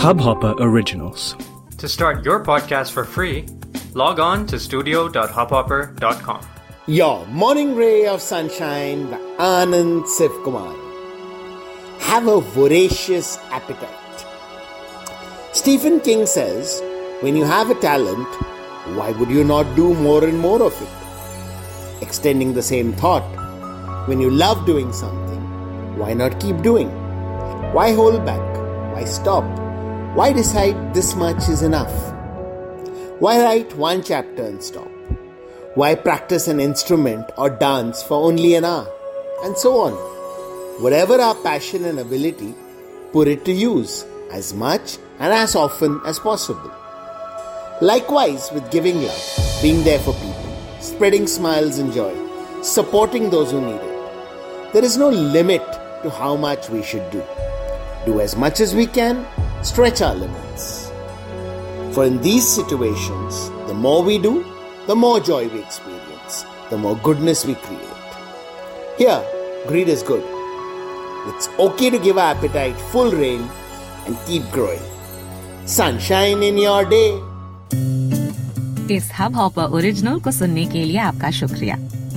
Hubhopper Originals. To start your podcast for free, log on to studio.hubhopper.com. Your morning ray of sunshine by Anand Sivkumar. Have a voracious appetite. Stephen King says, when you have a talent, why would you not do more and more of it? Extending the same thought, when you love doing something, why not keep doing? Why hold back? Why stop? Why decide this much is enough? Why write one chapter and stop? Why practice an instrument or dance for only an hour? And so on. Whatever our passion and ability, put it to use as much and as often as possible. Likewise, with giving love, being there for people, spreading smiles and joy, supporting those who need it. There is no limit to how much we should do. Do as much as we can, stretch our limits. For in these situations, the more we do, the more joy we experience, the more goodness we create. Here, greed is good. It's okay to give our appetite full rein and keep growing. Sunshine in your day. इस Hubhopper original को सुनने के लिए आपका शुक्रिया